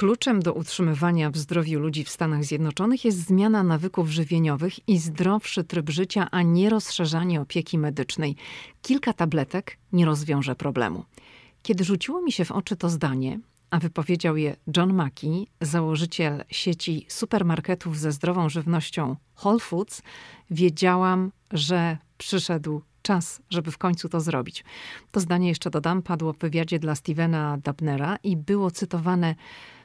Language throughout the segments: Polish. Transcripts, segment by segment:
Kluczem do utrzymywania w zdrowiu ludzi w Stanach Zjednoczonych jest zmiana nawyków żywieniowych i zdrowszy tryb życia, a nie rozszerzanie opieki medycznej. Kilka tabletek nie rozwiąże problemu. Kiedy rzuciło mi się w oczy to zdanie, a wypowiedział je John Mackey, założyciel sieci supermarketów ze zdrową żywnością Whole Foods, wiedziałam, że przyszedł czas, żeby w końcu to zrobić. To zdanie jeszcze dodam, padło w wywiadzie dla Stevena Dabnera i było cytowane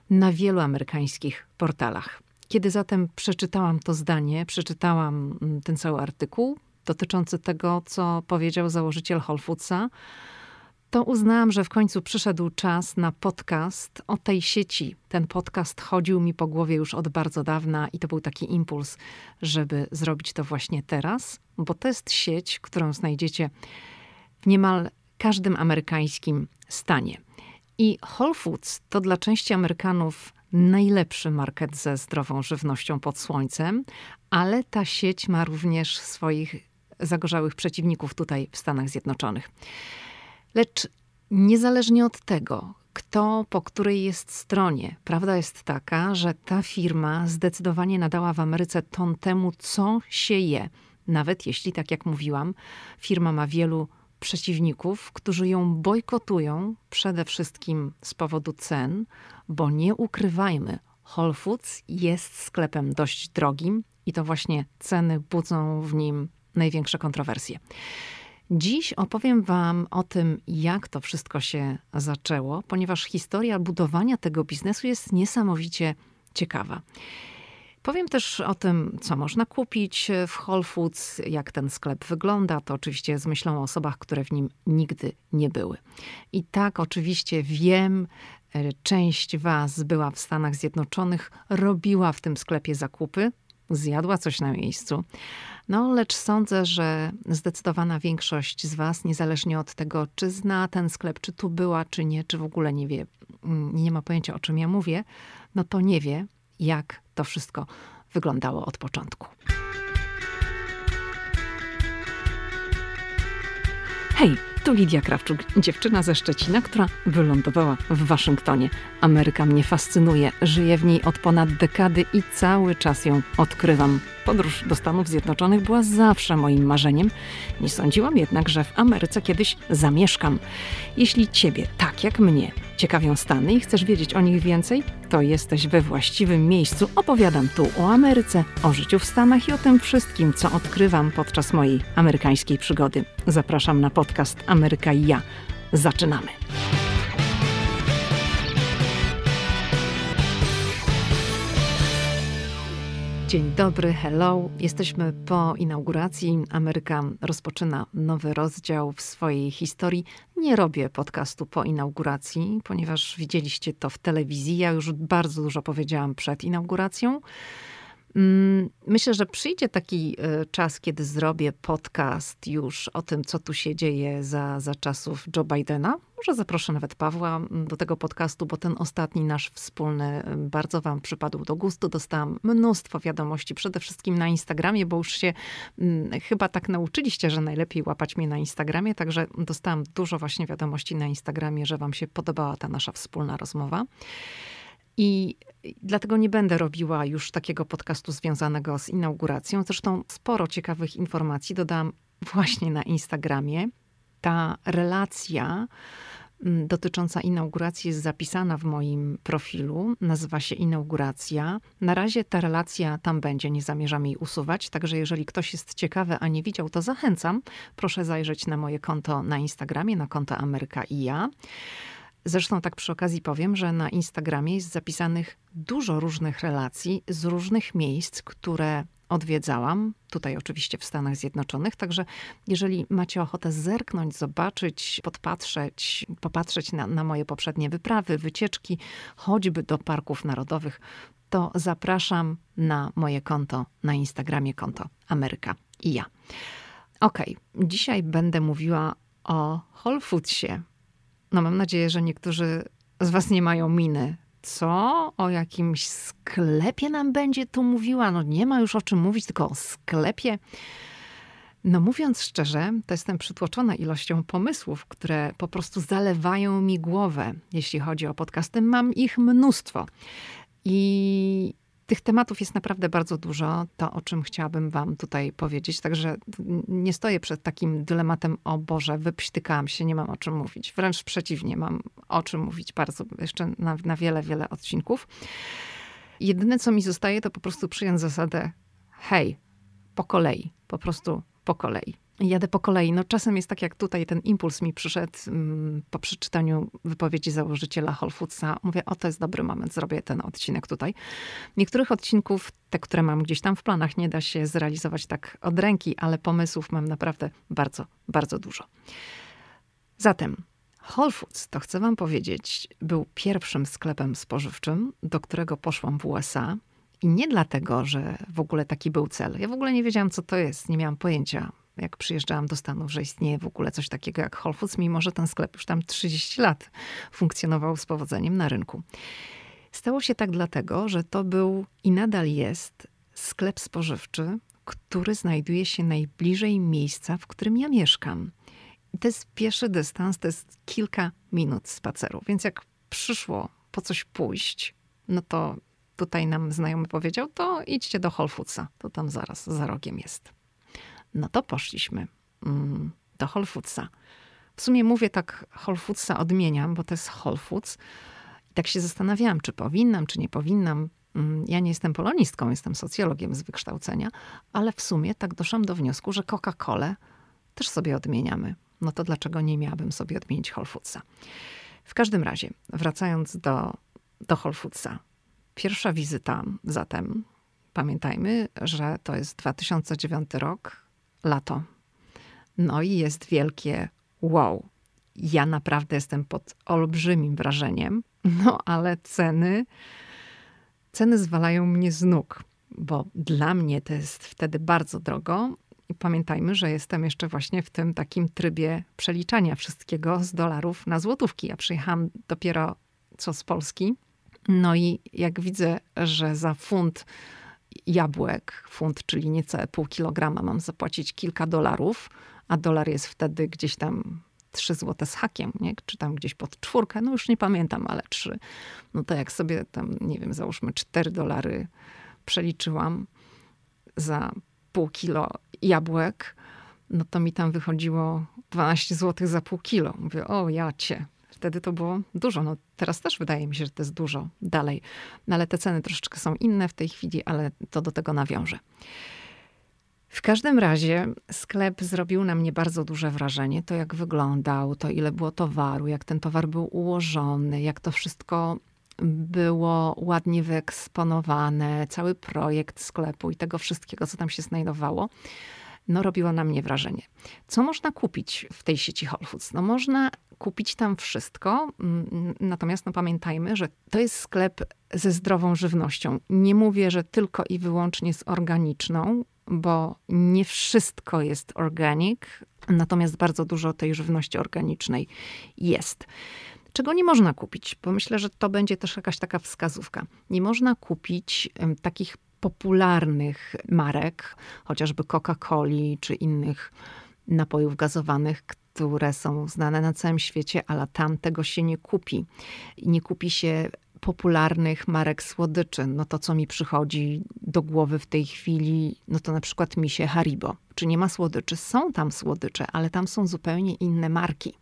na wielu amerykańskich portalach. Kiedy zatem przeczytałam to zdanie, przeczytałam mm, ten cały artykuł dotyczący tego, co powiedział założyciel Whole Foodsa, to uznałam, że w końcu przyszedł czas na podcast o tej sieci. Ten podcast chodził mi po głowie już od bardzo dawna i to był taki impuls, żeby zrobić to właśnie teraz, bo to jest sieć, którą znajdziecie w niemal każdym amerykańskim stanie. I Whole Foods to dla części Amerykanów najlepszy market ze zdrową żywnością pod słońcem, ale ta sieć ma również swoich zagorzałych przeciwników tutaj w Stanach Zjednoczonych. Lecz niezależnie od tego, kto po której jest stronie, prawda jest taka, że ta firma zdecydowanie nadała w Ameryce ton temu, co się je. Nawet jeśli, tak jak mówiłam, firma ma wielu przeciwników, którzy ją bojkotują przede wszystkim z powodu cen, bo nie ukrywajmy, Whole Foods jest sklepem dość drogim i to właśnie ceny budzą w nim największe kontrowersje. Dziś opowiem Wam o tym, jak to wszystko się zaczęło, ponieważ historia budowania tego biznesu jest niesamowicie ciekawa. Powiem też o tym, co można kupić w Whole Foods, jak ten sklep wygląda. To oczywiście z myślą o osobach, które w nim nigdy nie były. I tak, oczywiście wiem, e, część Was była w Stanach Zjednoczonych, robiła w tym sklepie zakupy, zjadła coś na miejscu. No, lecz sądzę, że zdecydowana większość z Was, niezależnie od tego, czy zna ten sklep, czy tu była, czy nie, czy w ogóle nie wie, mm, nie ma pojęcia o czym ja mówię, no to nie wie, jak to wszystko wyglądało od początku. Hej, tu Lidia Krawczuk, dziewczyna ze Szczecina, która wylądowała w Waszyngtonie. Ameryka mnie fascynuje, żyję w niej od ponad dekady i cały czas ją odkrywam. Podróż do Stanów Zjednoczonych była zawsze moim marzeniem. Nie sądziłam jednak, że w Ameryce kiedyś zamieszkam. Jeśli ciebie, tak jak mnie, ciekawią Stany i chcesz wiedzieć o nich więcej, to jesteś we właściwym miejscu. Opowiadam tu o Ameryce, o życiu w Stanach i o tym wszystkim, co odkrywam podczas mojej amerykańskiej przygody. Zapraszam na podcast Ameryka i ja. Zaczynamy. Dzień dobry, hello. Jesteśmy po inauguracji. Ameryka rozpoczyna nowy rozdział w swojej historii. Nie robię podcastu po inauguracji, ponieważ widzieliście to w telewizji. Ja już bardzo dużo powiedziałam przed inauguracją. Mm, myślę, że przyjdzie taki e, czas, kiedy zrobię podcast już o tym, co tu się dzieje za, za czasów Joe Bidena. Może zaproszę nawet Pawła mm, do tego podcastu, bo ten ostatni nasz wspólny bardzo Wam przypadł do gustu. Dostałam mnóstwo wiadomości, przede wszystkim na Instagramie, bo już się chyba tak nauczyliście, że najlepiej łapać mnie na Instagramie. Także dostałam dużo właśnie wiadomości na Instagramie, że Wam się podobała ta nasza wspólna rozmowa. I dlatego nie będę robiła już takiego podcastu związanego z inauguracją. Zresztą sporo ciekawych informacji dodam właśnie na Instagramie. Ta relacja mm, dotycząca inauguracji jest zapisana w moim profilu. Nazywa się Inauguracja. Na razie ta relacja tam będzie, nie zamierzam jej usuwać. Także jeżeli ktoś jest ciekawy, a nie widział, to zachęcam. Proszę zajrzeć na moje konto na Instagramie, na konto Ameryka i ja. Zresztą tak przy okazji powiem, że na Instagramie jest zapisanych dużo różnych relacji z różnych miejsc, które odwiedzałam, tutaj oczywiście w Stanach Zjednoczonych. Także jeżeli macie ochotę zerknąć, zobaczyć, podpatrzeć, popatrzeć na, na moje poprzednie wyprawy, wycieczki, choćby do parków narodowych, to zapraszam na moje konto na Instagramie, konto Ameryka i ja. Ok, dzisiaj będę mówiła o Whole Foodsie, no mam nadzieję, że niektórzy z was nie mają miny. Co? O jakimś sklepie nam będzie tu mówiła? No nie ma już o czym mówić, tylko o sklepie. No mówiąc szczerze, to jestem przytłoczona ilością pomysłów, które po prostu zalewają mi głowę. Jeśli chodzi o podcasty, mam ich mnóstwo. I tych tematów jest naprawdę bardzo dużo, to o czym chciałabym wam tutaj powiedzieć. Także nie stoję przed takim dylematem, o Boże, wypśtykałam się, nie mam o czym mówić. Wręcz przeciwnie, mam o czym mówić bardzo, jeszcze na, na wiele, wiele odcinków. Jedyne, co mi zostaje, to po prostu przyjąć zasadę hej, po kolei, po prostu po kolei. Jadę po kolei. No czasem jest tak, jak tutaj ten impuls mi przyszedł mm, po przeczytaniu wypowiedzi założyciela Whole Foodsa. Mówię, o to jest dobry moment, zrobię ten odcinek tutaj. Niektórych odcinków, te, które mam gdzieś tam w planach, nie da się zrealizować tak od ręki, ale pomysłów mam naprawdę bardzo, bardzo dużo. Zatem Whole Foods, to chcę wam powiedzieć, był pierwszym sklepem spożywczym, do którego poszłam w USA. I nie dlatego, że w ogóle taki był cel. Ja w ogóle nie wiedziałam, co to jest, nie miałam pojęcia jak przyjeżdżałam do Stanów, że istnieje w ogóle coś takiego jak Whole Foods, mimo że ten sklep już tam 30 lat funkcjonował z powodzeniem na rynku. Stało się tak dlatego, że to był i nadal jest sklep spożywczy, który znajduje się najbliżej miejsca, w którym ja mieszkam. I to jest pieszy dystans, to jest kilka minut spaceru. Więc jak przyszło po coś pójść, no to tutaj nam znajomy powiedział, to idźcie do Whole Foodsa. To tam zaraz, za rogiem jest. No to poszliśmy mm, do Whole Foodsa. W sumie mówię tak Whole Foodsa odmieniam, bo to jest Whole Foods. I tak się zastanawiałam, czy powinnam, czy nie powinnam. Mm, ja nie jestem polonistką, jestem socjologiem z wykształcenia, ale w sumie tak doszłam do wniosku, że Coca-Colę też sobie odmieniamy. No to dlaczego nie miałabym sobie odmienić Whole Foodsa? W każdym razie, wracając do, do Whole Foodsa. Pierwsza wizyta zatem, pamiętajmy, że to jest 2009 rok, lato. No i jest wielkie wow. Ja naprawdę jestem pod olbrzymim wrażeniem, no ale ceny, ceny zwalają mnie z nóg, bo dla mnie to jest wtedy bardzo drogo. I pamiętajmy, że jestem jeszcze właśnie w tym takim trybie przeliczania wszystkiego z dolarów na złotówki. Ja przyjechałam dopiero co z Polski. No i jak widzę, że za funt jabłek, funt, czyli niecałe pół kilograma, mam zapłacić kilka dolarów, a dolar jest wtedy gdzieś tam 3 złote z hakiem, nie? czy tam gdzieś pod czwórkę, no już nie pamiętam, ale 3. No to jak sobie tam, nie wiem, załóżmy 4 dolary przeliczyłam za pół kilo jabłek, no to mi tam wychodziło 12 zł za pół kilo. Mówię, o ja cię, Wtedy to było dużo. No, teraz też wydaje mi się, że to jest dużo dalej. No, ale te ceny troszeczkę są inne w tej chwili, ale to do tego nawiążę. W każdym razie sklep zrobił na mnie bardzo duże wrażenie. To jak wyglądał, to ile było towaru, jak ten towar był ułożony, jak to wszystko było ładnie wyeksponowane, cały projekt sklepu i tego wszystkiego, co tam się znajdowało no robiło na mnie wrażenie. Co można kupić w tej sieci Whole Foods? No można kupić tam wszystko, mm, natomiast no pamiętajmy, że to jest sklep ze zdrową żywnością. Nie mówię, że tylko i wyłącznie z organiczną, bo nie wszystko jest organic, natomiast bardzo dużo tej żywności organicznej jest. Czego nie można kupić? Bo myślę, że to będzie też jakaś taka wskazówka. Nie można kupić takich popularnych marek, chociażby Coca-Coli czy innych napojów gazowanych, które są znane na całym świecie, ale tam tego się nie kupi. Nie kupi się popularnych marek słodyczy. No to, co mi przychodzi do głowy w tej chwili, no to na przykład misie Haribo. Czy nie ma słodyczy? Są tam słodycze, ale tam są zupełnie inne marki.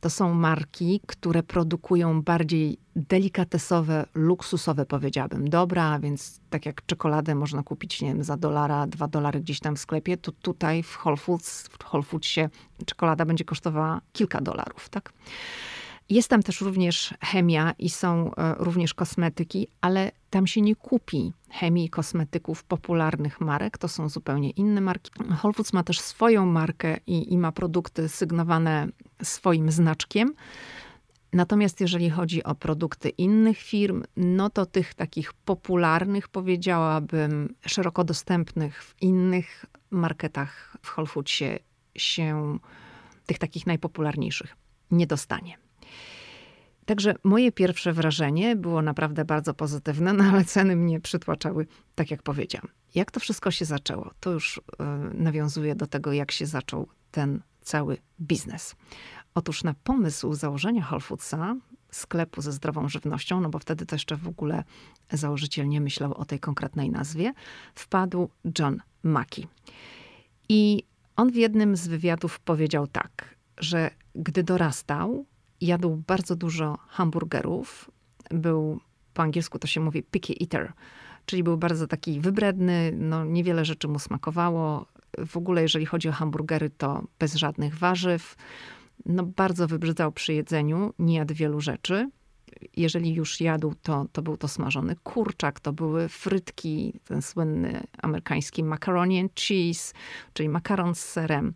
To są marki, które produkują bardziej delikatesowe, luksusowe, powiedziałabym. Dobra, więc tak jak czekoladę można kupić, nie wiem, za dolara, dwa dolary gdzieś tam w sklepie, to tutaj w Whole Foods, w Whole Foodsie czekolada będzie kosztowała kilka dolarów, tak? Jest tam też również chemia i są e, również kosmetyki, ale tam się nie kupi chemii i kosmetyków popularnych marek. To są zupełnie inne marki. Whole Foods ma też swoją markę i, i ma produkty sygnowane swoim znaczkiem. Natomiast jeżeli chodzi o produkty innych firm, no to tych takich popularnych, powiedziałabym, szeroko dostępnych w innych marketach w Whole Foodsie się tych takich najpopularniejszych nie dostanie. Także moje pierwsze wrażenie było naprawdę bardzo pozytywne, no ale ceny mnie przytłaczały, tak jak powiedziałam. Jak to wszystko się zaczęło? To już y, nawiązuje do tego, jak się zaczął ten cały biznes. Otóż na pomysł założenia Whole Foodsa, sklepu ze zdrową żywnością, no bo wtedy to jeszcze w ogóle założyciel nie myślał o tej konkretnej nazwie, wpadł John Mackey. I on w jednym z wywiadów powiedział tak, że gdy dorastał, jadł bardzo dużo hamburgerów. Był, po angielsku to się mówi picky eater, czyli był bardzo taki wybredny, no niewiele rzeczy mu smakowało. W ogóle jeżeli chodzi o hamburgery, to bez żadnych warzyw. No bardzo wybrzydzał przy jedzeniu, nie jadł wielu rzeczy. Jeżeli już jadł, to, to był to smażony kurczak, to były frytki, ten słynny amerykański macaroni and cheese, czyli makaron z serem.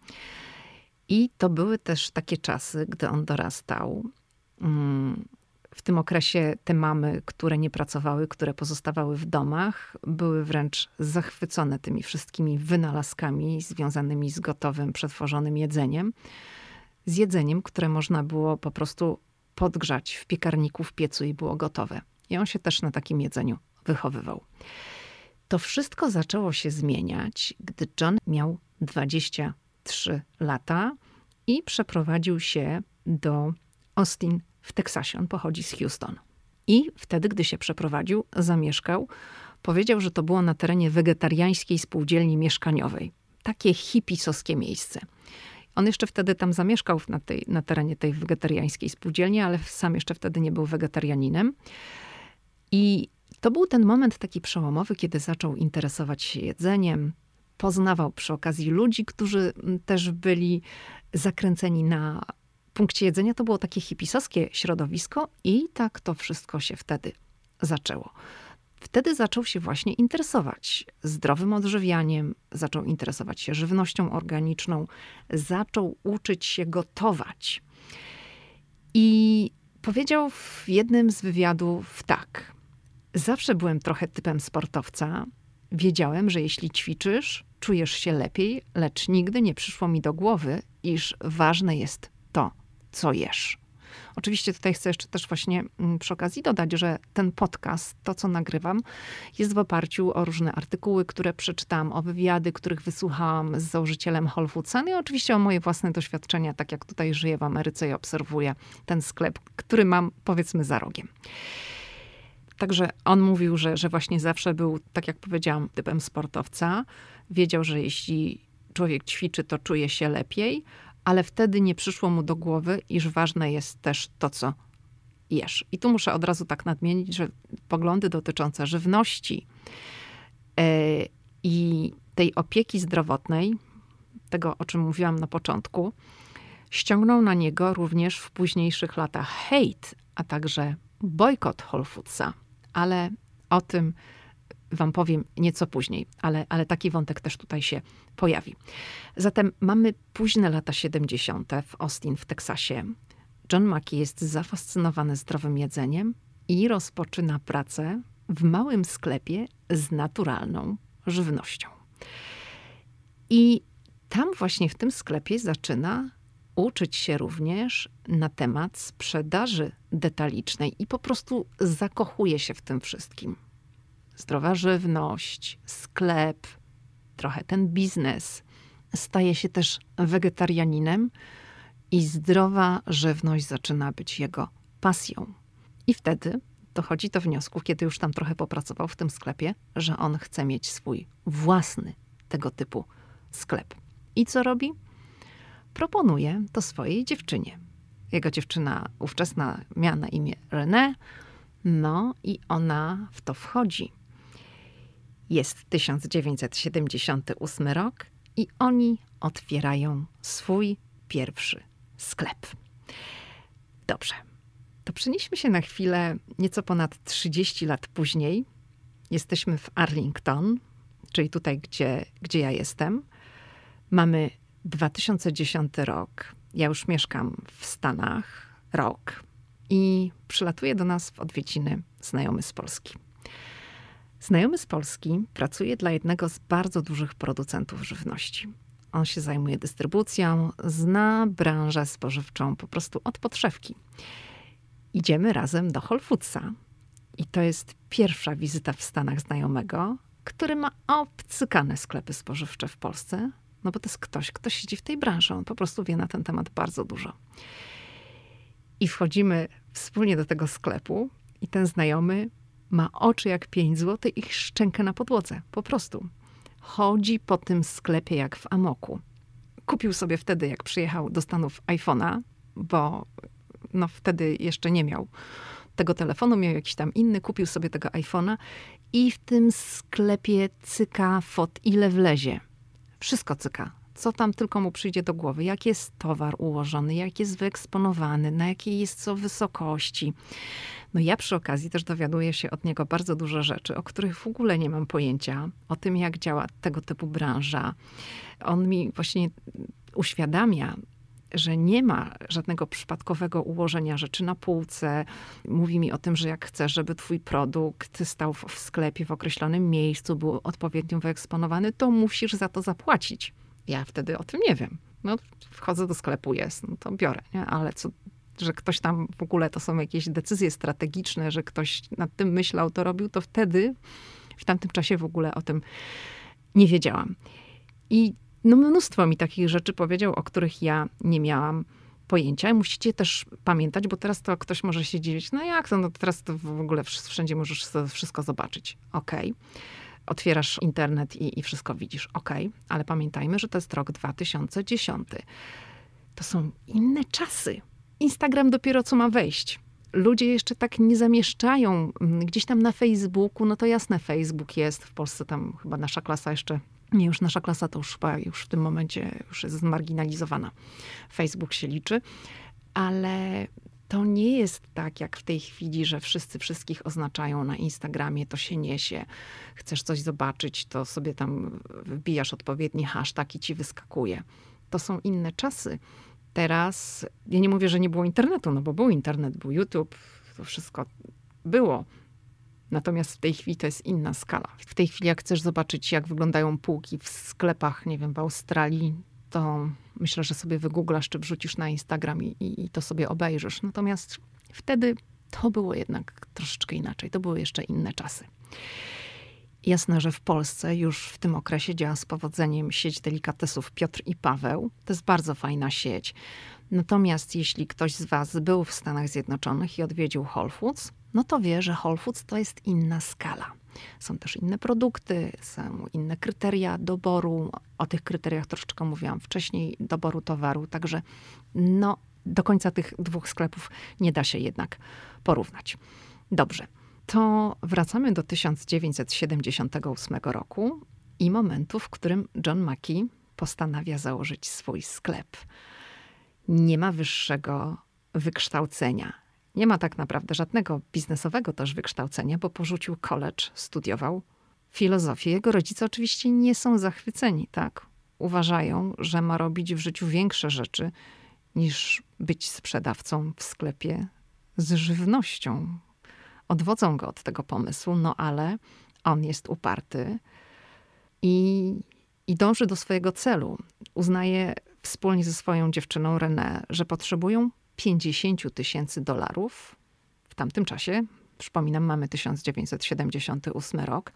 I to były też takie czasy, gdy on dorastał. Mm, w tym okresie te mamy, które nie pracowały, które pozostawały w domach, były wręcz zachwycone tymi wszystkimi wynalazkami związanymi z gotowym, przetworzonym jedzeniem. Z jedzeniem, które można było po prostu podgrzać w piekarniku, w piecu i było gotowe. I on się też na takim jedzeniu wychowywał. To wszystko zaczęło się zmieniać, gdy John miał 20 trzy lata i przeprowadził się do Austin w Teksasie. On pochodzi z Houston. I wtedy, gdy się przeprowadził, zamieszkał, powiedział, że to było na terenie wegetariańskiej spółdzielni mieszkaniowej. Takie hipisowskie miejsce. On jeszcze wtedy tam zamieszkał na, tej, na terenie tej wegetariańskiej spółdzielni, ale sam jeszcze wtedy nie był wegetarianinem. I to był ten moment taki przełomowy, kiedy zaczął interesować się jedzeniem, poznawał przy okazji ludzi, którzy mm, też byli zakręceni na punkcie jedzenia. To było takie hipisowskie środowisko i tak to wszystko się wtedy zaczęło. Wtedy zaczął się właśnie interesować zdrowym odżywianiem, zaczął interesować się żywnością organiczną, zaczął uczyć się gotować. I powiedział w jednym z wywiadów tak: Zawsze byłem trochę typem sportowca. Wiedziałem, że jeśli ćwiczysz, czujesz się lepiej, lecz nigdy nie przyszło mi do głowy, iż ważne jest to, co jesz. Oczywiście tutaj chcę jeszcze też właśnie mm, przy okazji dodać, że ten podcast, to co nagrywam, jest w oparciu o różne artykuły, które przeczytałam, o wywiady, których wysłuchałam z założycielem Whole Foodsa, no i oczywiście o moje własne doświadczenia, tak jak tutaj żyję w Ameryce i obserwuję ten sklep, który mam powiedzmy za rogiem. Także on mówił, że, że właśnie zawsze był, tak jak powiedziałam, typem sportowca. Wiedział, że jeśli człowiek ćwiczy, to czuje się lepiej, ale wtedy nie przyszło mu do głowy, iż ważne jest też to, co jesz. I tu muszę od razu tak nadmienić, że poglądy dotyczące żywności yy, i tej opieki zdrowotnej, tego o czym mówiłam na początku, ściągnął na niego również w późniejszych latach hejt, a także bojkot Whole Foodsa ale o tym Wam powiem nieco później, ale, ale taki wątek też tutaj się pojawi. Zatem mamy późne lata 70. w Austin w Teksasie. John Mackey jest zafascynowany zdrowym jedzeniem i rozpoczyna pracę w małym sklepie z naturalną żywnością. I tam właśnie w tym sklepie zaczyna uczyć się również na temat sprzedaży detalicznej i po prostu zakochuje się w tym wszystkim. Zdrowa żywność, sklep, trochę ten biznes. Staje się też wegetarianinem i zdrowa żywność zaczyna być jego pasją. I wtedy dochodzi do wniosku, kiedy już tam trochę popracował w tym sklepie, że on chce mieć swój własny tego typu sklep. I co robi? proponuje to swojej dziewczynie. Jego dziewczyna ówczesna miała na imię René, no i ona w to wchodzi. Jest 1978 rok i oni otwierają swój pierwszy sklep. Dobrze, to przenieśmy się na chwilę nieco ponad 30 lat później. Jesteśmy w Arlington, czyli tutaj, gdzie, gdzie ja jestem. Mamy 2010 rok. Ja już mieszkam w Stanach rok i przylatuje do nas w odwiedziny znajomy z Polski. Znajomy z Polski pracuje dla jednego z bardzo dużych producentów żywności. On się zajmuje dystrybucją, zna branżę spożywczą po prostu od podszewki. idziemy razem do Whole Foodsa. I to jest pierwsza wizyta w Stanach znajomego, który ma obcykane sklepy spożywcze w Polsce, no bo to jest ktoś, kto siedzi w tej branży. On po prostu wie na ten temat bardzo dużo. I wchodzimy wspólnie do tego sklepu i ten znajomy ma oczy jak pięć zł i szczękę na podłodze. Po prostu. Chodzi po tym sklepie jak w amoku. Kupił sobie wtedy, jak przyjechał do Stanów iPhone'a, bo no wtedy jeszcze nie miał tego telefonu, miał jakiś tam inny, kupił sobie tego iPhone'a i w tym sklepie cyka fot ile wlezie. Wszystko cyka. Co tam tylko mu przyjdzie do głowy, jak jest towar ułożony, jak jest wyeksponowany, na jakiej jest co wysokości. No ja przy okazji też dowiaduję się od niego bardzo dużo rzeczy, o których w ogóle nie mam pojęcia, o tym jak działa tego typu branża. On mi właśnie uświadamia, że nie ma żadnego przypadkowego ułożenia rzeczy na półce. Mówi mi o tym, że jak chcesz, żeby twój produkt stał w sklepie w określonym miejscu, był odpowiednio wyeksponowany, to musisz za to zapłacić. Ja wtedy o tym nie wiem. No, wchodzę do sklepu, jest, no to biorę, nie? ale co, że ktoś tam w ogóle to są jakieś decyzje strategiczne, że ktoś nad tym myślał, to robił, to wtedy, w tamtym czasie w ogóle o tym nie wiedziałam. I no mnóstwo mi takich rzeczy powiedział, o których ja nie miałam pojęcia. I musicie też pamiętać, bo teraz to ktoś może się dziwić, no jak to, no teraz to w ogóle wszędzie możesz wszystko zobaczyć. Okej. Okay. Otwierasz internet i, i wszystko widzisz. Okay. ale pamiętajmy, że to jest rok 2010. To są inne czasy. Instagram dopiero co ma wejść ludzie jeszcze tak nie zamieszczają mm, gdzieś tam na Facebooku, no to jasne, Facebook jest, w Polsce tam chyba nasza klasa jeszcze nie, już nasza klasa to już chyba już w tym momencie już jest zmarginalizowana. Facebook się liczy, ale to nie jest tak jak w tej chwili, że wszyscy wszystkich oznaczają na Instagramie, to się niesie. Chcesz coś zobaczyć, to sobie tam wbijasz odpowiedni hashtag i ci wyskakuje. To są inne czasy. Teraz, ja nie mówię, że nie było internetu, no bo był internet, był YouTube, to wszystko było. Natomiast w tej chwili to jest inna skala. W tej chwili, jak chcesz zobaczyć, jak wyglądają półki w sklepach, nie wiem, w Australii, to myślę, że sobie wygooglasz czy wrzucisz na Instagram i, i to sobie obejrzysz. Natomiast wtedy to było jednak troszeczkę inaczej. To były jeszcze inne czasy. Jasne, że w Polsce już w tym okresie działa z powodzeniem sieć delikatesów Piotr i Paweł. To jest bardzo fajna sieć. Natomiast jeśli ktoś z Was był w Stanach Zjednoczonych i odwiedził Whole Foods, no to wie, że Whole Foods to jest inna skala. Są też inne produkty, są inne kryteria doboru. O tych kryteriach troszeczkę mówiłam wcześniej, doboru towaru, także no, do końca tych dwóch sklepów nie da się jednak porównać. Dobrze, to wracamy do 1978 roku i momentu, w którym John Mackey postanawia założyć swój sklep. Nie ma wyższego wykształcenia nie ma tak naprawdę żadnego biznesowego też wykształcenia, bo porzucił college, studiował filozofię. Jego rodzice oczywiście nie są zachwyceni, tak? Uważają, że ma robić w życiu większe rzeczy niż być sprzedawcą w sklepie z żywnością. Odwodzą go od tego pomysłu, no ale on jest uparty i, i dąży do swojego celu. Uznaje wspólnie ze swoją dziewczyną René, że potrzebują 50 tysięcy dolarów w tamtym czasie, przypominam, mamy 1978 rok,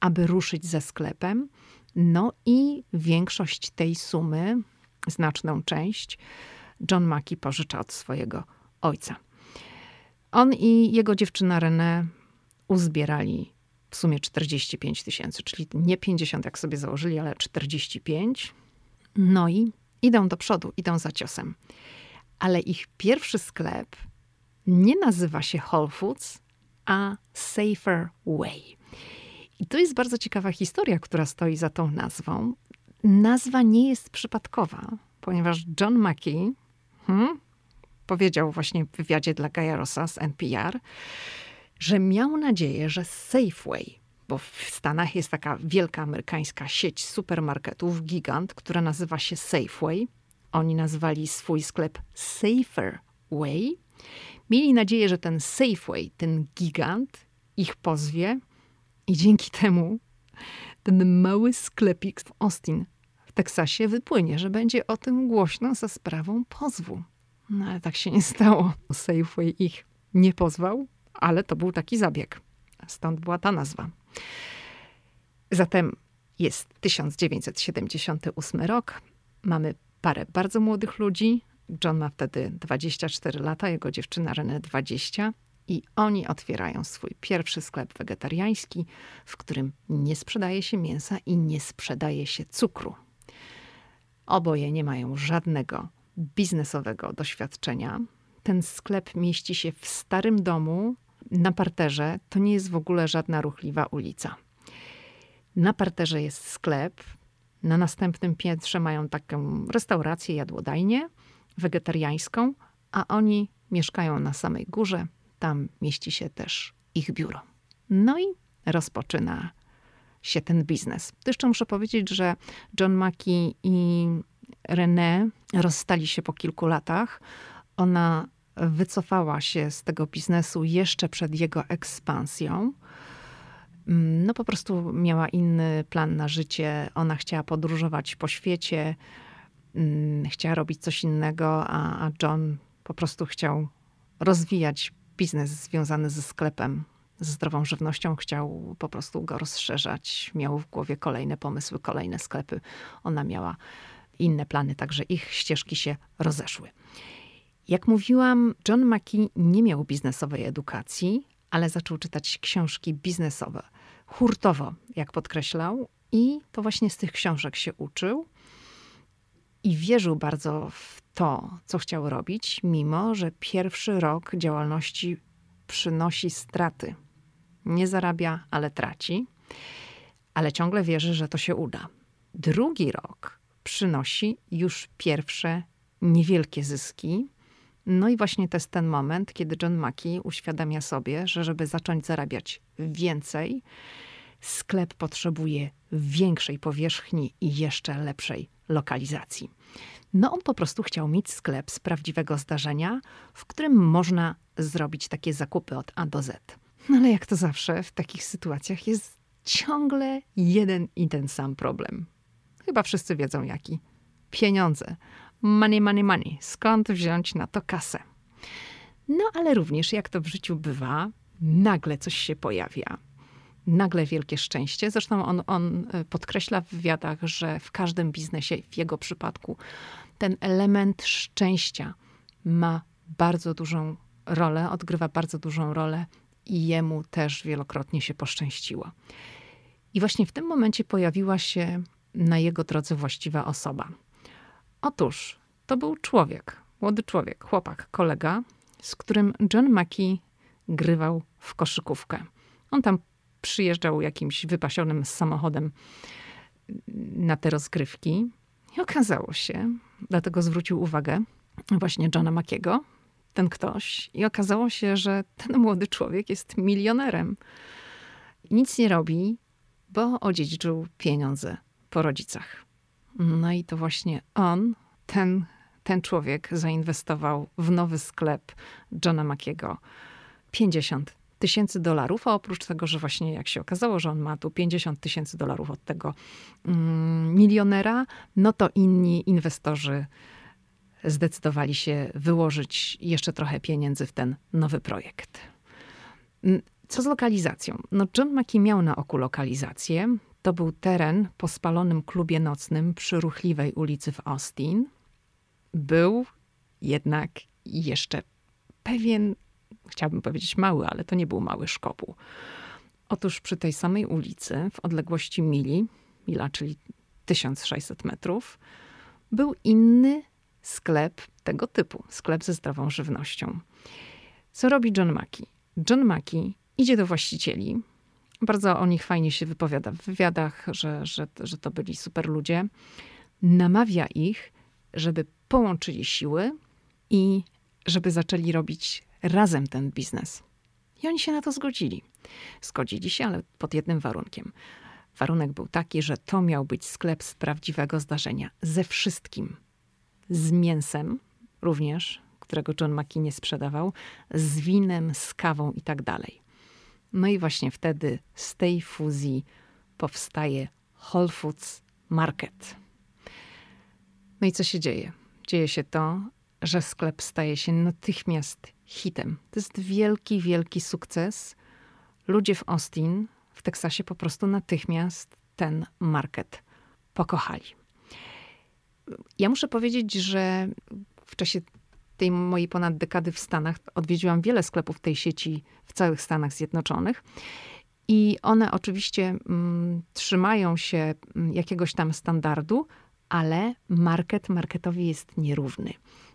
aby ruszyć ze sklepem. No i większość tej sumy, znaczną część, John Mackey pożycza od swojego ojca. On i jego dziewczyna René uzbierali w sumie 45 tysięcy, czyli nie 50 jak sobie założyli, ale 45. No i idą do przodu, idą za ciosem ale ich pierwszy sklep nie nazywa się Whole Foods, a Safer Way. I to jest bardzo ciekawa historia, która stoi za tą nazwą. Nazwa nie jest przypadkowa, ponieważ John Mackey hmm, powiedział właśnie w wywiadzie dla Gaja Rossa z NPR, że miał nadzieję, że Safeway, bo w Stanach jest taka wielka amerykańska sieć supermarketów, gigant, która nazywa się Safeway – oni nazwali swój sklep Safer Way. Mieli nadzieję, że ten Safeway, ten gigant, ich pozwie i dzięki temu ten mały sklepik w Austin w Teksasie wypłynie, że będzie o tym głośno za sprawą pozwu. No ale tak się nie stało. Safeway ich nie pozwał, ale to był taki zabieg. Stąd była ta nazwa. Zatem jest 1978 rok. Mamy parę bardzo młodych ludzi. John ma wtedy 24 lata, jego dziewczyna Renę 20. I oni otwierają swój pierwszy sklep wegetariański, w którym nie sprzedaje się mięsa i nie sprzedaje się cukru. Oboje nie mają żadnego biznesowego doświadczenia. Ten sklep mieści się w starym domu na parterze. To nie jest w ogóle żadna ruchliwa ulica. Na parterze jest sklep. Na następnym piętrze mają taką restaurację, jadłodajnię wegetariańską, a oni mieszkają na samej górze. Tam mieści się też ich biuro. No i rozpoczyna się ten biznes. To jeszcze muszę powiedzieć, że John Mackey i René rozstali się po kilku latach. Ona wycofała się z tego biznesu jeszcze przed jego ekspansją. Mm, no po prostu miała inny plan na życie. Ona chciała podróżować po świecie, mm, chciała robić coś innego, a, a John po prostu chciał rozwijać biznes związany ze sklepem, ze zdrową żywnością. Chciał po prostu go rozszerzać. Miał w głowie kolejne pomysły, kolejne sklepy. Ona miała inne plany, także ich ścieżki się rozeszły. Jak mówiłam, John Mackey nie miał biznesowej edukacji, ale zaczął czytać książki biznesowe. Hurtowo, jak podkreślał, i to właśnie z tych książek się uczył. I wierzył bardzo w to, co chciał robić, mimo że pierwszy rok działalności przynosi straty. Nie zarabia, ale traci, ale ciągle wierzy, że to się uda. Drugi rok przynosi już pierwsze niewielkie zyski. No i właśnie to jest ten moment, kiedy John Mackey uświadamia sobie, że żeby zacząć zarabiać więcej, sklep potrzebuje większej powierzchni i jeszcze lepszej lokalizacji. No on po prostu chciał mieć sklep z prawdziwego zdarzenia, w którym można zrobić takie zakupy od A do Z. No ale jak to zawsze w takich sytuacjach jest ciągle jeden i ten sam problem. Chyba wszyscy wiedzą jaki. Pieniądze. Money, money, money. Skąd wziąć na to kasę? No ale również, jak to w życiu bywa, nagle coś się pojawia. Nagle wielkie szczęście. Zresztą on, on e, podkreśla w wywiadach, że w każdym biznesie, w jego przypadku, ten element szczęścia ma bardzo dużą rolę, odgrywa bardzo dużą rolę i jemu też wielokrotnie się poszczęściło. I właśnie w tym momencie pojawiła się na jego drodze właściwa osoba. Otóż to był człowiek, młody człowiek, chłopak, kolega, z którym John Mackey grywał w koszykówkę. On tam przyjeżdżał jakimś wypasionym samochodem na te rozgrywki i okazało się, dlatego zwrócił uwagę właśnie Johna Makiego, ten ktoś, i okazało się, że ten młody człowiek jest milionerem. Nic nie robi, bo odziedziczył pieniądze po rodzicach. No i to właśnie on, ten, ten człowiek, zainwestował w nowy sklep Johna Makiego 50 tysięcy dolarów, a oprócz tego, że właśnie jak się okazało, że on ma tu 50 tysięcy dolarów od tego mm, milionera, no to inni inwestorzy zdecydowali się wyłożyć jeszcze trochę pieniędzy w ten nowy projekt. Mm, co z lokalizacją? No John Mackey miał na oku lokalizację. To był teren po spalonym klubie nocnym przy ruchliwej ulicy w Austin. Był jednak jeszcze pewien, chciałbym powiedzieć mały, ale to nie był mały szkopuł. Otóż przy tej samej ulicy, w odległości mili, mila, czyli 1600 metrów, był inny sklep tego typu, sklep ze zdrową żywnością. Co robi John Mackey? John Mackey idzie do właścicieli, bardzo o nich fajnie się wypowiada w wywiadach, że, że, że to byli super ludzie. Namawia ich, żeby połączyli siły i żeby zaczęli robić razem ten biznes. I oni się na to zgodzili. Zgodzili się, ale pod jednym warunkiem. Warunek był taki, że to miał być sklep z prawdziwego zdarzenia, ze wszystkim. Z mięsem również, którego John nie sprzedawał, z winem, z kawą i tak dalej. No i właśnie wtedy z tej fuzji powstaje Whole Foods Market. No i co się dzieje? Dzieje się to, że sklep staje się natychmiast hitem. To jest wielki, wielki sukces. Ludzie w Austin, w Teksasie po prostu natychmiast ten market pokochali. Ja muszę powiedzieć, że w czasie tej mojej ponad dekady w Stanach odwiedziłam wiele sklepów tej sieci w całych Stanach Zjednoczonych. I one oczywiście mm, trzymają się mm, jakiegoś tam standardu, ale market marketowi jest nierówny.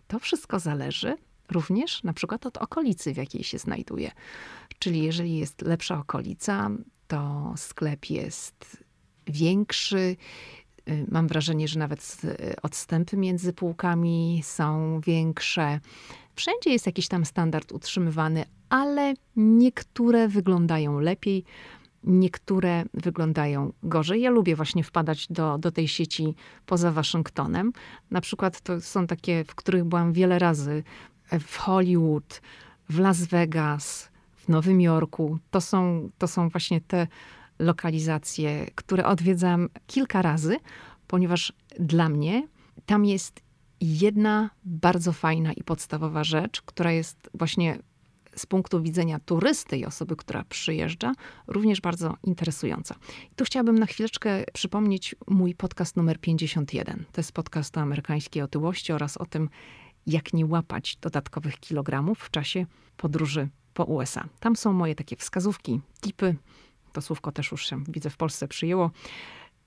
To wszystko zależy również na przykład od okolicy, w jakiej się znajduje. Czyli jeżeli jest lepsza okolica, to sklep jest większy. Y, mam wrażenie, że nawet y, odstępy między półkami są większe. Wszędzie jest jakiś tam standard utrzymywany, ale niektóre wyglądają lepiej, niektóre wyglądają gorzej. Ja lubię właśnie wpadać do, do tej sieci poza Waszyngtonem. Na przykład to są takie, w których byłam wiele razy w Hollywood, w Las Vegas, w Nowym Jorku. To są, to są właśnie te lokalizacje, które odwiedzam kilka razy, ponieważ dla mnie tam jest jedna bardzo fajna i podstawowa rzecz, która jest właśnie z punktu widzenia turysty i osoby, która przyjeżdża, również bardzo interesująca. Tu chciałabym na chwileczkę przypomnieć mój podcast numer 51. To jest podcast o amerykańskiej otyłości oraz o tym, jak nie łapać dodatkowych kilogramów w czasie podróży po USA. Tam są moje takie wskazówki, tipy. To słówko też już się widzę w Polsce przyjęło.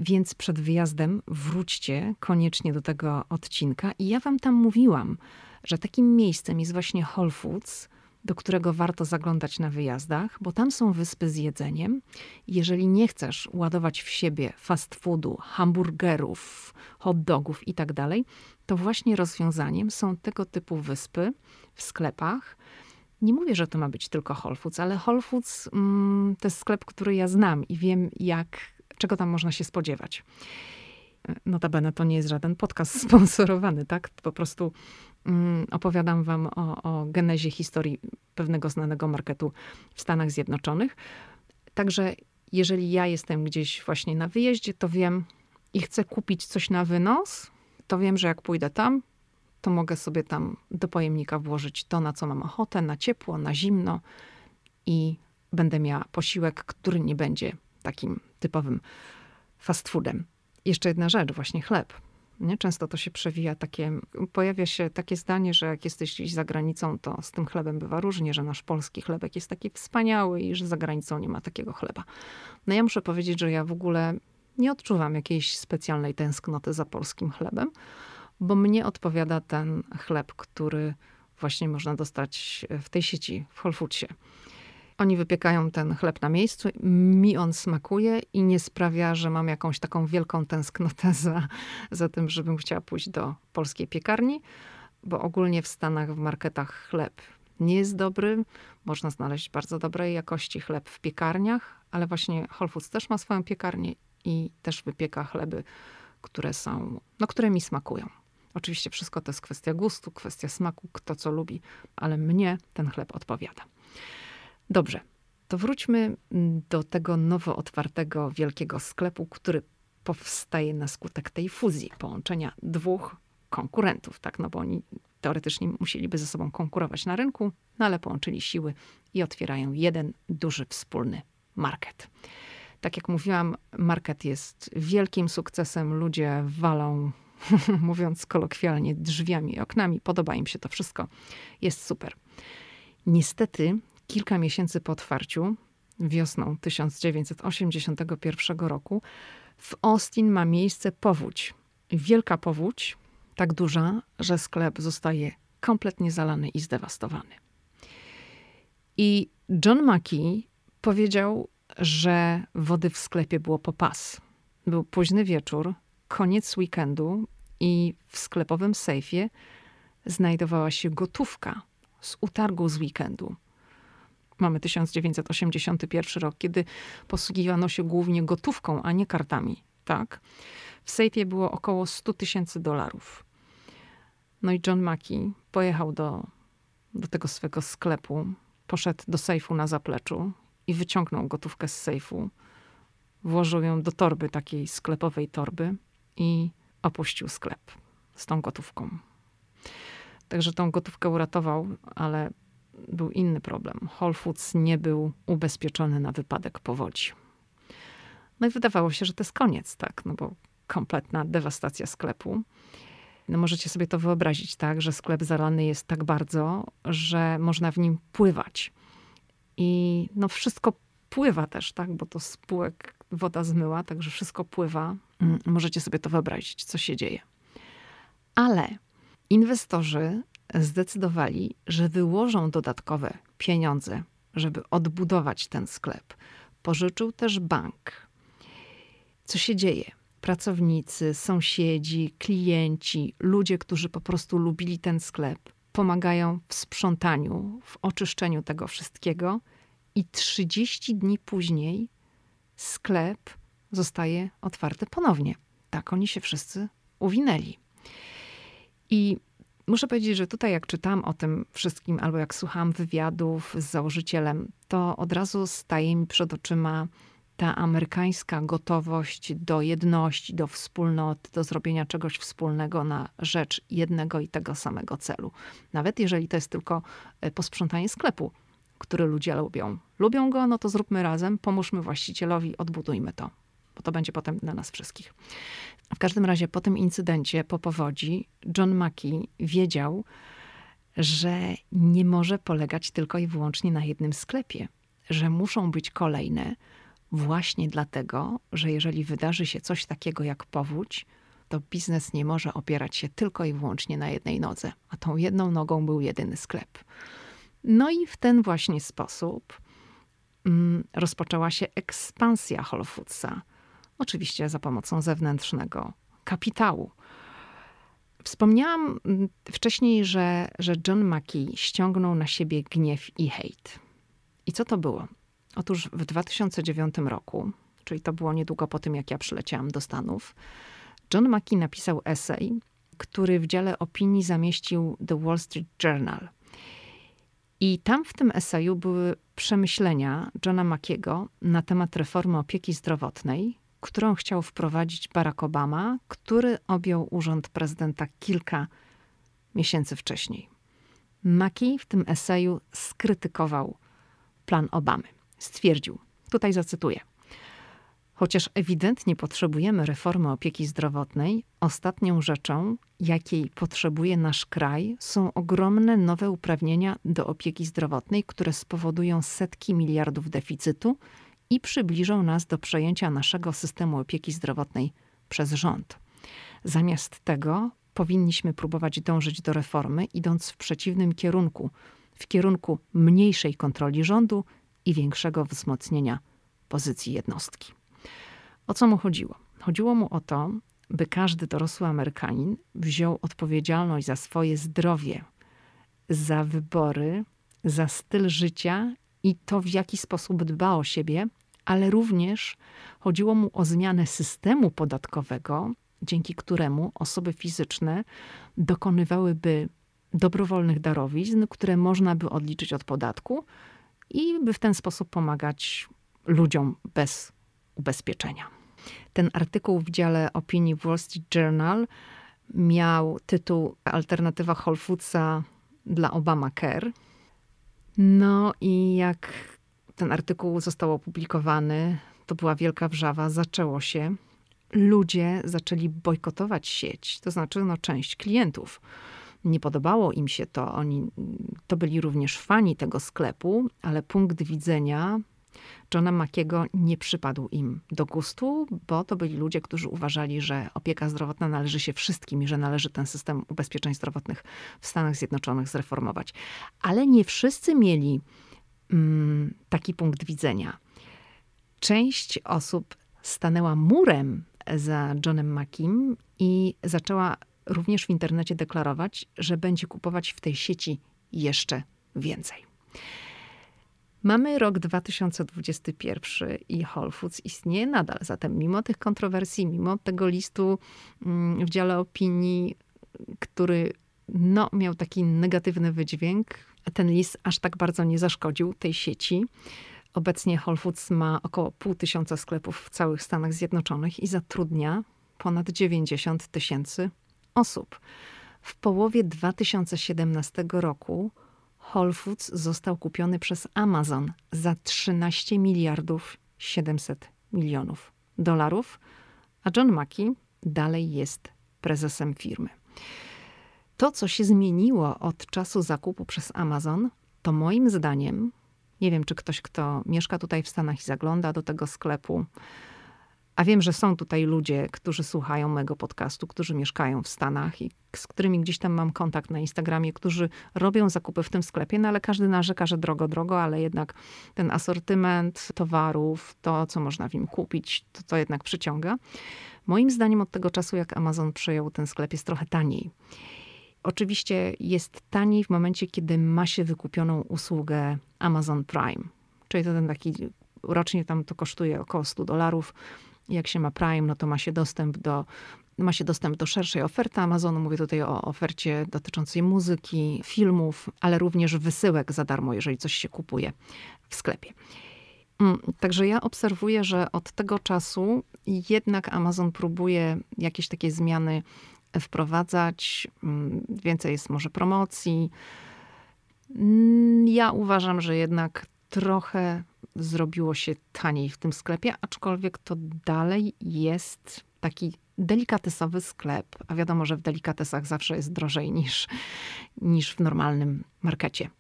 Więc przed wyjazdem wróćcie koniecznie do tego odcinka. I ja wam tam mówiłam, że takim miejscem jest właśnie Whole Foods, do którego warto zaglądać na wyjazdach, bo tam są wyspy z jedzeniem. Jeżeli nie chcesz ładować w siebie fast foodu, hamburgerów, hot dogów i tak to właśnie rozwiązaniem są tego typu wyspy w sklepach. Nie mówię, że to ma być tylko Whole Foods, ale Whole Foods mm, to jest sklep, który ja znam i wiem, jak, czego tam można się spodziewać. Notabene to nie jest żaden podcast sponsorowany, tak? Po prostu mm, opowiadam wam o, o genezie historii pewnego znanego marketu w Stanach Zjednoczonych. Także jeżeli ja jestem gdzieś właśnie na wyjeździe, to wiem i chcę kupić coś na wynos, to wiem, że jak pójdę tam, to mogę sobie tam do pojemnika włożyć to, na co mam ochotę, na ciepło, na zimno i będę miała posiłek, który nie będzie takim typowym fast foodem. Jeszcze jedna rzecz, właśnie chleb. Nie? Często to się przewija takie, pojawia się takie zdanie, że jak jesteś gdzieś za granicą, to z tym chlebem bywa różnie, że nasz polski chlebek jest taki wspaniały i że za granicą nie ma takiego chleba. No ja muszę powiedzieć, że ja w ogóle nie odczuwam jakiejś specjalnej tęsknoty za polskim chlebem, bo mnie odpowiada ten chleb, który właśnie można dostać w tej sieci, w Whole Foodsie. Oni wypiekają ten chleb na miejscu, mi on smakuje i nie sprawia, że mam jakąś taką wielką tęsknotę za, za tym, żebym chciała pójść do polskiej piekarni, bo ogólnie w Stanach w marketach chleb nie jest dobry. Można znaleźć bardzo dobrej jakości chleb w piekarniach, ale właśnie Whole Foods też ma swoją piekarnię i też wypieka chleby, które są, no, które mi smakują. Oczywiście wszystko to jest kwestia gustu, kwestia smaku, kto co lubi, ale mnie ten chleb odpowiada. Dobrze, to wróćmy do tego nowo otwartego wielkiego sklepu, który powstaje na skutek tej fuzji, połączenia dwóch konkurentów, tak? No bo oni teoretycznie musieliby ze sobą konkurować na rynku, no ale połączyli siły i otwierają jeden duży wspólny market. Tak jak mówiłam, market jest wielkim sukcesem. Ludzie walą, mówiąc kolokwialnie, drzwiami i oknami. Podoba im się to wszystko. Jest super. Niestety, kilka miesięcy po otwarciu, wiosną 1981 roku, w Austin ma miejsce powódź. Wielka powódź, tak duża, że sklep zostaje kompletnie zalany i zdewastowany. I John Mackey powiedział, że wody w sklepie było po pas. Był późny wieczór, koniec weekendu i w sklepowym sejfie znajdowała się gotówka z utargu z weekendu. Mamy 1981 rok, kiedy posługiwano się głównie gotówką, a nie kartami. Tak? W sejfie było około 100 tysięcy dolarów. No i John Mackey pojechał do, do tego swego sklepu, poszedł do sejfu na zapleczu i wyciągnął gotówkę z sejfu. Włożył ją do torby, takiej sklepowej torby i opuścił sklep z tą gotówką. Także tą gotówkę uratował, ale był inny problem. Whole Foods nie był ubezpieczony na wypadek powodzi. No i wydawało się, że to jest koniec, tak, no bo kompletna dewastacja sklepu. No możecie sobie to wyobrazić, tak, że sklep zalany jest tak bardzo, że można w nim pływać. I no wszystko pływa też, tak, bo to spółek woda zmyła, także wszystko pływa. Mm, możecie sobie to wyobrazić, co się dzieje. Ale inwestorzy zdecydowali, że wyłożą dodatkowe pieniądze, żeby odbudować ten sklep. Pożyczył też bank. Co się dzieje? Pracownicy, sąsiedzi, klienci, ludzie, którzy po prostu lubili ten sklep, pomagają w sprzątaniu, w oczyszczeniu tego wszystkiego, i 30 dni później sklep zostaje otwarty ponownie. Tak oni się wszyscy uwinęli. I muszę powiedzieć, że tutaj jak czytam o tym wszystkim, albo jak słucham wywiadów z założycielem, to od razu staje mi przed oczyma ta amerykańska gotowość do jedności, do wspólnoty, do zrobienia czegoś wspólnego na rzecz jednego i tego samego celu. Nawet jeżeli to jest tylko e, posprzątanie sklepu, który ludzie lubią. Lubią go, no to zróbmy razem, pomóżmy właścicielowi, odbudujmy to, bo to będzie potem dla nas wszystkich. W każdym razie po tym incydencie, po powodzi, John Mackey wiedział, że nie może polegać tylko i wyłącznie na jednym sklepie, że muszą być kolejne, właśnie dlatego, że jeżeli wydarzy się coś takiego jak powódź, to biznes nie może opierać się tylko i wyłącznie na jednej nodze, a tą jedną nogą był jedyny sklep. No i w ten właśnie sposób mm, rozpoczęła się ekspansja Whole Foodsa. Oczywiście za pomocą zewnętrznego kapitału. Wspomniałam mm, wcześniej, że, że John Mackey ściągnął na siebie gniew i hejt. I co to było? Otóż w 2009 roku, czyli to było niedługo po tym, jak ja przyleciałam do Stanów, John Mackey napisał esej, który w dziale opinii zamieścił The Wall Street Journal – i tam w tym eseju były przemyślenia Johna Makiego na temat reformy opieki zdrowotnej, którą chciał wprowadzić Barack Obama, który objął urząd prezydenta kilka miesięcy wcześniej. Maki w tym eseju skrytykował plan Obamy. Stwierdził, tutaj zacytuję: Chociaż ewidentnie potrzebujemy reformy opieki zdrowotnej, ostatnią rzeczą, jakiej potrzebuje nasz kraj, są ogromne nowe uprawnienia do opieki zdrowotnej, które spowodują setki miliardów deficytu i przybliżą nas do przejęcia naszego systemu opieki zdrowotnej przez rząd. Zamiast tego powinniśmy próbować dążyć do reformy, idąc w przeciwnym kierunku w kierunku mniejszej kontroli rządu i większego wzmocnienia pozycji jednostki. O co mu chodziło? Chodziło mu o to, by każdy dorosły Amerykanin wziął odpowiedzialność za swoje zdrowie, za wybory, za styl życia i to, w jaki sposób dba o siebie, ale również chodziło mu o zmianę systemu podatkowego, dzięki któremu osoby fizyczne dokonywałyby dobrowolnych darowizn, które można by odliczyć od podatku i by w ten sposób pomagać ludziom bez ubezpieczenia. Ten artykuł w dziale opinii w Wall Street Journal miał tytuł Alternatywa Whole Foodsa dla Obamacare. No i jak ten artykuł został opublikowany, to była wielka wrzawa, zaczęło się. Ludzie zaczęli bojkotować sieć, to znaczy no, część klientów. Nie podobało im się to, oni to byli również fani tego sklepu, ale punkt widzenia Johna Makiego nie przypadł im do gustu, bo to byli ludzie, którzy uważali, że opieka zdrowotna należy się wszystkim i że należy ten system ubezpieczeń zdrowotnych w Stanach Zjednoczonych zreformować. Ale nie wszyscy mieli taki punkt widzenia. Część osób stanęła murem za Johnem Makim i zaczęła również w internecie deklarować, że będzie kupować w tej sieci jeszcze więcej. Mamy rok 2021 i Whole Foods istnieje nadal. Zatem mimo tych kontrowersji, mimo tego listu mm, w dziale opinii, który no, miał taki negatywny wydźwięk, ten list aż tak bardzo nie zaszkodził tej sieci. Obecnie Whole Foods ma około pół tysiąca sklepów w całych Stanach Zjednoczonych i zatrudnia ponad 90 tysięcy osób. W połowie 2017 roku Whole Foods został kupiony przez Amazon za 13 miliardów 700 milionów dolarów, a John Mackey dalej jest prezesem firmy. To, co się zmieniło od czasu zakupu przez Amazon, to moim zdaniem, nie wiem, czy ktoś, kto mieszka tutaj w Stanach i zagląda do tego sklepu, a wiem, że są tutaj ludzie, którzy słuchają mego podcastu, którzy mieszkają w Stanach i z którymi gdzieś tam mam kontakt na Instagramie, którzy robią zakupy w tym sklepie, no ale każdy narzeka, że drogo, drogo, ale jednak ten asortyment towarów, to co można w nim kupić, to, to jednak przyciąga. Moim zdaniem od tego czasu, jak Amazon przejął ten sklep, jest trochę taniej. Oczywiście jest taniej w momencie, kiedy ma się wykupioną usługę Amazon Prime. Czyli to ten taki, rocznie tam to kosztuje około 100 dolarów. Jak się ma Prime, no to ma się dostęp do ma się dostęp do szerszej oferty Amazonu. Mówię tutaj o ofercie dotyczącej muzyki, filmów, ale również wysyłek za darmo, jeżeli coś się kupuje w sklepie. Mm, także ja obserwuję, że od tego czasu jednak Amazon próbuje jakieś takie zmiany wprowadzać. Mm, więcej jest może promocji. Mm, ja uważam, że jednak trochę zrobiło się taniej w tym sklepie, aczkolwiek to dalej jest taki delikatesowy sklep. A wiadomo, że w delikatesach zawsze jest drożej niż, niż w normalnym markecie.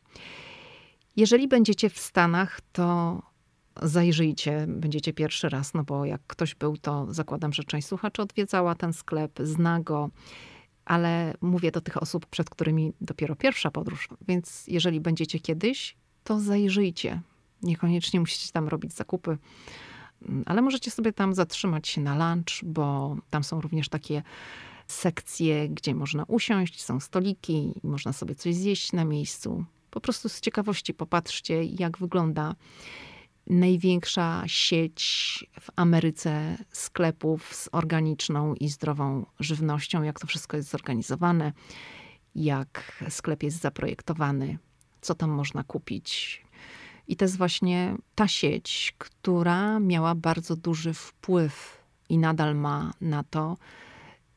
Jeżeli będziecie w Stanach, to zajrzyjcie, będziecie pierwszy raz, no bo jak ktoś był, to zakładam, że część słuchaczy odwiedzała ten sklep, zna go, ale mówię do tych osób, przed którymi dopiero pierwsza podróż, więc jeżeli będziecie kiedyś, to zajrzyjcie. Niekoniecznie musicie tam robić zakupy, ale możecie sobie tam zatrzymać się na lunch, bo tam są również takie sekcje, gdzie można usiąść, są stoliki, można sobie coś zjeść na miejscu. Po prostu z ciekawości popatrzcie, jak wygląda największa sieć w Ameryce sklepów z organiczną i zdrową żywnością, jak to wszystko jest zorganizowane, jak sklep jest zaprojektowany, co tam można kupić. I to jest właśnie ta sieć, która miała bardzo duży wpływ i nadal ma na to,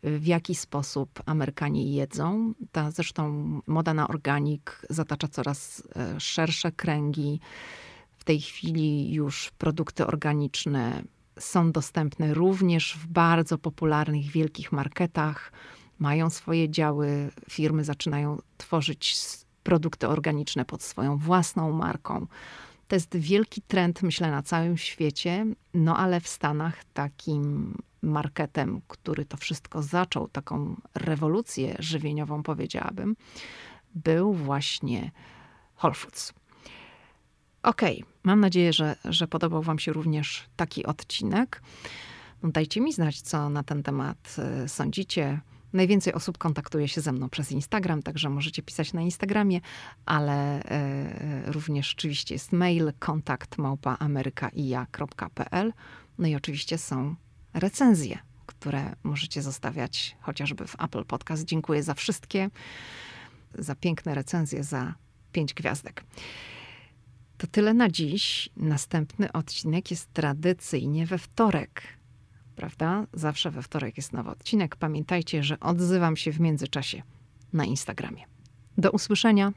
w jaki sposób Amerykanie jedzą. Ta zresztą moda na organik zatacza coraz e, szersze kręgi w tej chwili już produkty organiczne są dostępne również w bardzo popularnych wielkich marketach. Mają swoje działy, firmy zaczynają tworzyć produkty organiczne pod swoją własną marką. To jest wielki trend, myślę, na całym świecie, no ale w Stanach takim marketem, który to wszystko zaczął, taką rewolucję żywieniową, powiedziałabym, był właśnie Whole Foods. Okej, okay. mam nadzieję, że, że podobał Wam się również taki odcinek. No, dajcie mi znać, co na ten temat e, sądzicie. Najwięcej osób kontaktuje się ze mną przez Instagram, także możecie pisać na Instagramie, ale e, również oczywiście jest mail kontakt małpa amerykaija.pl. No i oczywiście są recenzje, które możecie zostawiać chociażby w Apple Podcast. Dziękuję za wszystkie, za piękne recenzje, za pięć gwiazdek. To tyle na dziś. Następny odcinek jest tradycyjnie we wtorek. Prawda? Zawsze we wtorek jest nowy odcinek. Pamiętajcie, że odzywam się w międzyczasie na Instagramie. Do usłyszenia.